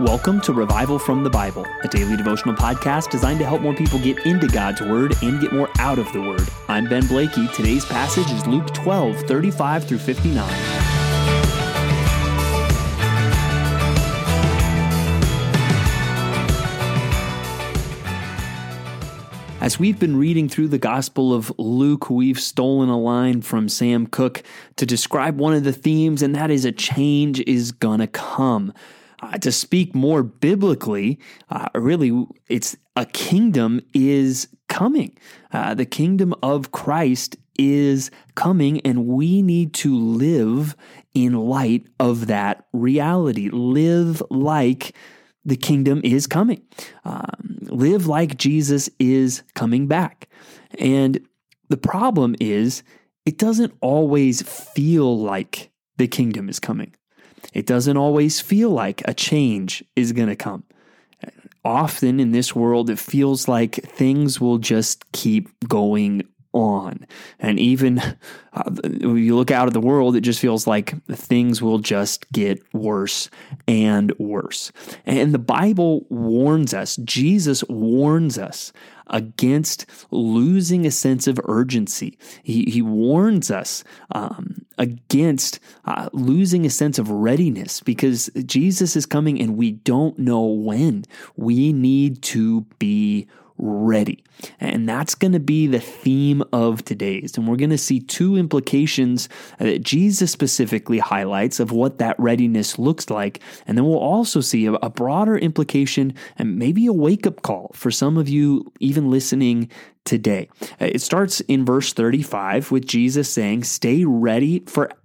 Welcome to Revival from the Bible, a daily devotional podcast designed to help more people get into God's Word and get more out of the Word. I'm Ben Blakey. Today's passage is Luke 12, 35 through 59. As we've been reading through the Gospel of Luke, we've stolen a line from Sam Cooke to describe one of the themes, and that is a change is gonna come. Uh, to speak more biblically, uh, really, it's a kingdom is coming. Uh, the kingdom of Christ is coming, and we need to live in light of that reality. Live like the kingdom is coming. Um, live like Jesus is coming back. And the problem is, it doesn't always feel like the kingdom is coming. It doesn't always feel like a change is going to come. Often in this world, it feels like things will just keep going on. And even uh, when you look out at the world, it just feels like things will just get worse and worse. And the Bible warns us, Jesus warns us against losing a sense of urgency. He, he warns us um, against uh, losing a sense of readiness because Jesus is coming and we don't know when. We need to be ready. And that's going to be the theme of today's. And we're going to see two implications that Jesus specifically highlights of what that readiness looks like. And then we'll also see a, broader implication and maybe a wake up call for some of you, even listening today. Uh, it starts in verse 35 with Jesus saying, Stay ready for,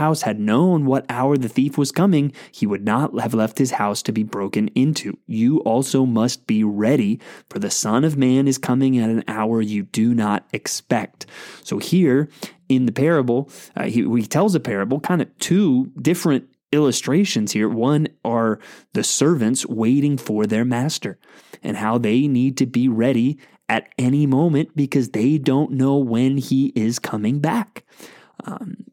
house had known what hour the thief was coming, he would not have left his house to be broken into. You also must be ready, for the Son of Man is coming at an hour you do not expect. So here in the parable, uh, he, he tells a parable, kind of two different illustrations here. One are the servants waiting for their master and how they need to be ready at any moment because they don't know when he is coming back. Um,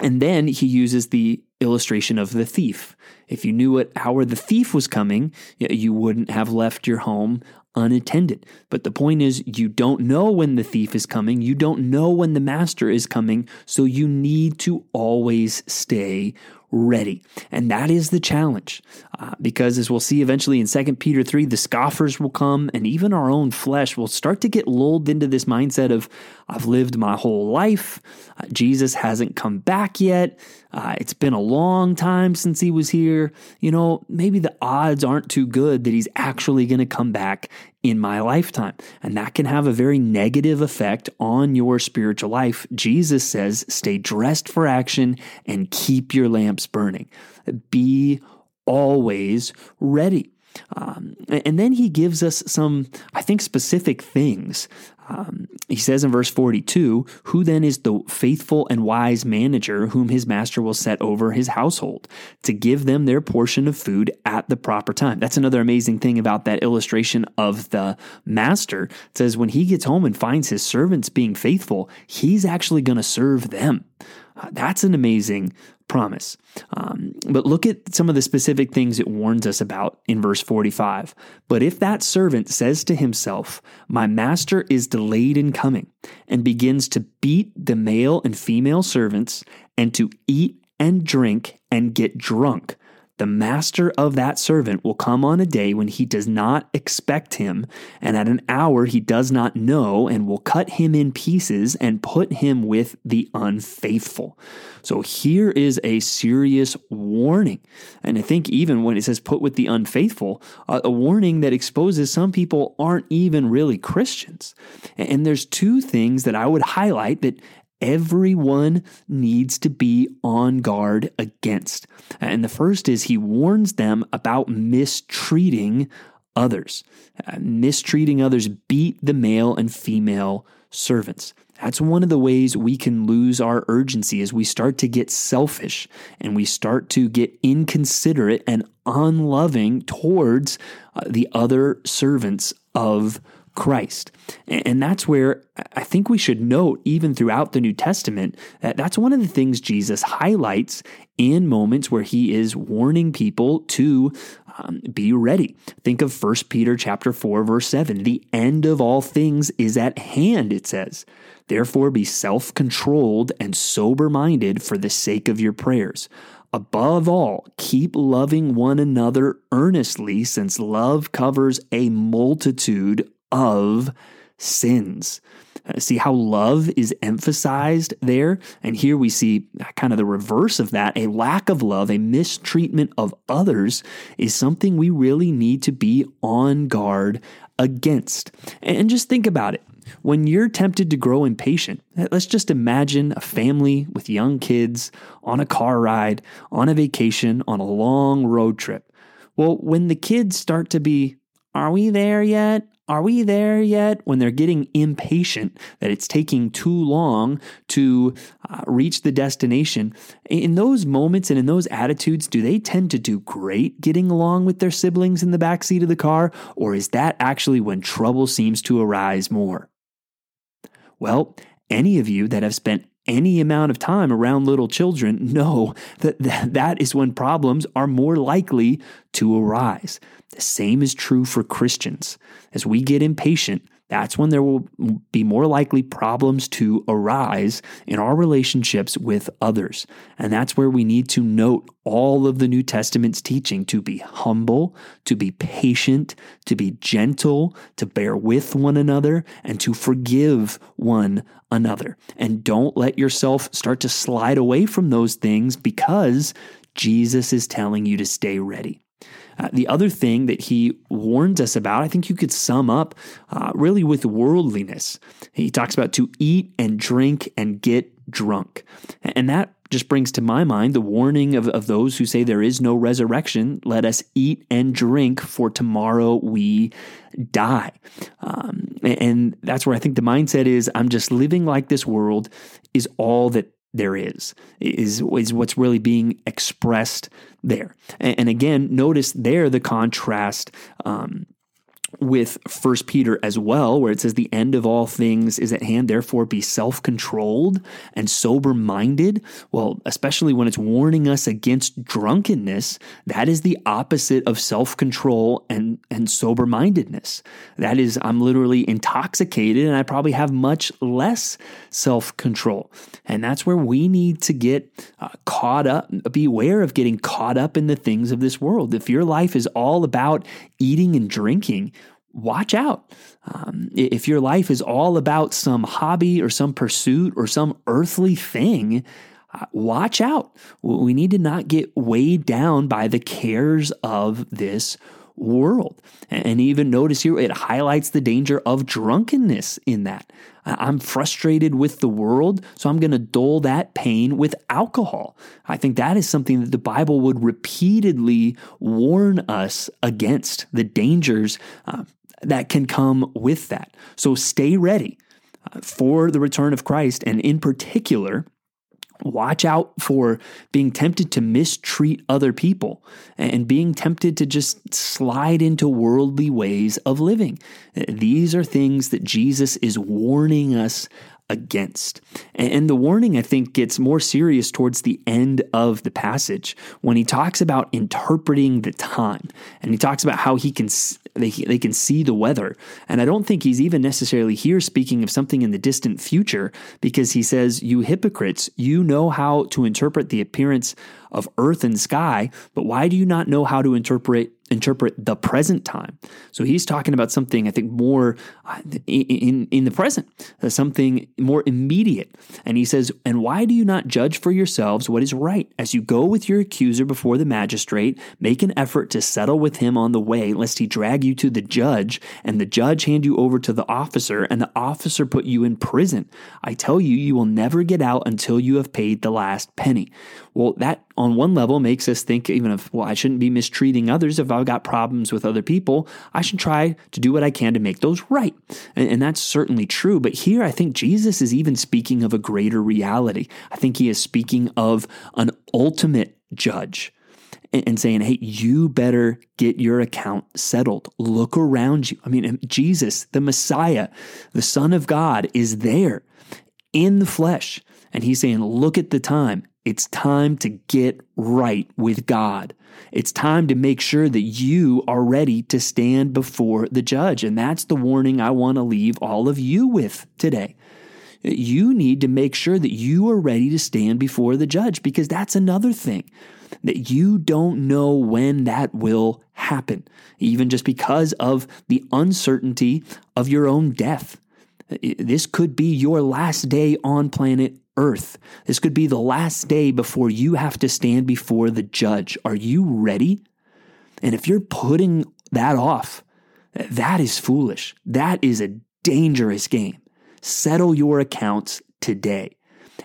and then he uses the illustration of the thief. If you knew what hour the thief was coming, you wouldn't have left your home unattended. But the point is, you don't know when the thief is coming. You don't know when the master is coming. So you need to always stay ready. And that is the challenge. Uh, because as we'll see eventually in 2 Peter 3, the scoffers will come, and even our own flesh will start to get lulled into this mindset of, I've lived my whole life. Uh, Jesus hasn't come back yet. Uh, it's been a long time since he was here. You know, maybe the odds aren't too good that he's actually going to come back in my lifetime. And that can have a very negative effect on your spiritual life. Jesus says, stay dressed for action and keep your lamps burning. Be always ready. Um, and then he gives us some, I think, specific things um, he says in verse 42 Who then is the faithful and wise manager whom his master will set over his household to give them their portion of food at the proper time? That's another amazing thing about that illustration of the master. It says when he gets home and finds his servants being faithful, he's actually going to serve them. Uh, that's an amazing promise. Um, but look at some of the specific things it warns us about in verse 45. But if that servant says to himself, My master is delayed in coming, and begins to beat the male and female servants, and to eat and drink and get drunk, the master of that servant will come on a day when he does not expect him, and at an hour he does not know, and will cut him in pieces and put him with the unfaithful. So here is a serious warning. And I think even when it says put with the unfaithful, a warning that exposes some people aren't even really Christians. And there's two things that I would highlight that everyone needs to be on guard against. And the first is he warns them about mistreating others. Uh, mistreating others beat the male and female servants. That's one of the ways we can lose our urgency as we start to get selfish and we start to get inconsiderate and unloving towards uh, the other servants of Christ. And that's where I think we should note, even throughout the New Testament, that that's one of the things Jesus highlights in moments where he is warning people to um, be ready. Think of 1 Peter chapter 4 verse 7. The end of all things is at hand, it says. Therefore be self-controlled and sober-minded for the sake of your prayers. Above all, keep loving one another earnestly, since love covers a multitude of sins. Uh, see how love is emphasized there? And here we see kind of the reverse of that. A lack of love, a mistreatment of others is something we really need to be on guard against. And just think about it. When you're tempted to grow impatient, let's just imagine a family with young kids on a car ride, on a vacation, on a long road trip. Well, when the kids start to be, are we there yet? Are we there yet? When they're getting impatient that it's taking too long to uh, reach the destination, in those moments and in those attitudes, do they tend to do great getting along with their siblings in the back seat of the car? Or is that actually when trouble seems to arise more? Well, any of you that have spent any amount of time around little children know that that is when problems are more likely to arise. The same is true for Christians. As we get impatient, that's when there will be more likely problems to arise in our relationships with others. And that's where we need to note all of the New Testament's teaching to be humble, to be patient, to be gentle, to bear with one another, and to forgive one another. And don't let yourself start to slide away from those things because Jesus is telling you to stay ready. Uh, the other thing that he warns us about, I think you could sum up uh, really with worldliness. He talks about to eat and drink and get drunk. And that just brings to my mind the warning of, of those who say there is no resurrection. Let us eat and drink, for tomorrow we die. Um, and that's where I think the mindset is I'm just living like this world is all that there is, is, is what's really being expressed there. And, and again, notice there the contrast um, with First Peter as well, where it says the end of all things is at hand. Therefore, be self-controlled and sober-minded. Well, especially when it's warning us against drunkenness, that is the opposite of self-control and and sober-mindedness. That is, I'm literally intoxicated, and I probably have much less self-control. And that's where we need to get uh, caught up. Beware of getting caught up in the things of this world. If your life is all about eating and drinking watch out. Um, if your life is all about some hobby or some pursuit or some earthly thing, uh, watch out. We need to not get weighed down by the cares of this world. And even notice here, it highlights the danger of drunkenness in that. I'm frustrated with the world, so I'm going to dull that pain with alcohol. I think that is something that the Bible would repeatedly warn us against the dangers uh, that can come with that. So stay ready uh, for the return of Christ. And in particular, watch out for being tempted to mistreat other people and being tempted to just slide into worldly ways of living. These are things that Jesus is warning us against. And the warning, I think, gets more serious towards the end of the passage when he talks about interpreting the time. And he talks about how he can they, they can see the weather. And I don't think he's even necessarily here speaking of something in the distant future because he says, You hypocrites, you know how to interpret the appearance of earth and sky, but why do you not know how to interpret interpret the present time. So he's talking about something I think more uh, in in the present, uh, something more immediate. And he says, "And why do you not judge for yourselves what is right? As you go with your accuser before the magistrate, make an effort to settle with him on the way, lest he drag you to the judge, and the judge hand you over to the officer, and the officer put you in prison. I tell you, you will never get out until you have paid the last penny." Well, that on one level makes us think even of, well, I shouldn't be mistreating others. If I've got problems with other people, I should try to do what I can to make those right. And, and, that's certainly true. But here, I think Jesus is even speaking of a greater reality. I think he is speaking of an ultimate judge and, and saying, hey, you better get your account settled. Look around you. I mean, um, Jesus, the Messiah, the Son of God, is there in the flesh. And he's saying, look at the time. It's time to get right with God. It's time to make sure that you are ready to stand before the judge. And that's the warning I want to leave all of you with today. You need to make sure that you are ready to stand before the judge because that's another thing that you don't know when that will happen, even just because of the uncertainty of your own death. This could be your last day on planet earth. This could be the last day before you have to stand before the judge. Are you ready? And if you're putting that off, that is foolish. That is a dangerous game. Settle your accounts today.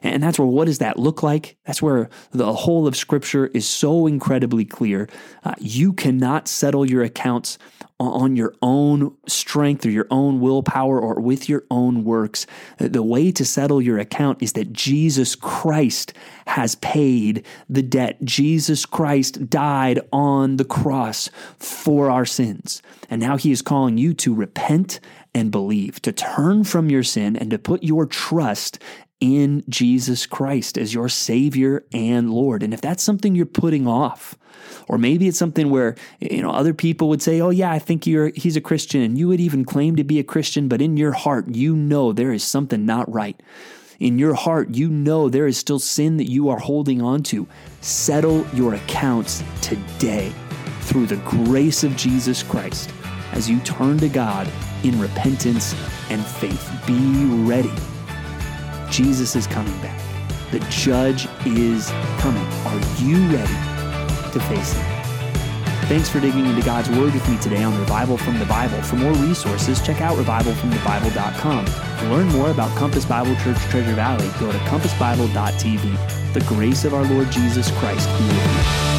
And that's where what does that look like? That's where the whole of Scripture is so incredibly clear. Uh, you cannot settle your accounts on your own strength or your own willpower or with your own works. The way to settle your account is that Jesus Christ has paid the debt. Jesus Christ died on the cross for our sins. And now he is calling you to repent and believe, to turn from your sin and to put your trust in Jesus Christ as your Savior and Lord. And if that's something you're putting off, or maybe it's something where you know other people would say, "Oh yeah, I think you're he's a Christian," and you would even claim to be a Christian, but in your heart you know there is something not right. In your heart, you know there is still sin that you are holding on to. Settle your accounts today through the grace of Jesus Christ as you turn to God in repentance and faith. Be ready Jesus is coming back. The judge is coming. Are you ready to face him? Thanks for digging into God's Word with me today on Revival from the Bible. For more resources, check out revivalfromthebible.com. To learn more about Compass Bible Church Treasure Valley, go to compassbible.tv. The grace of our Lord Jesus Christ be with you.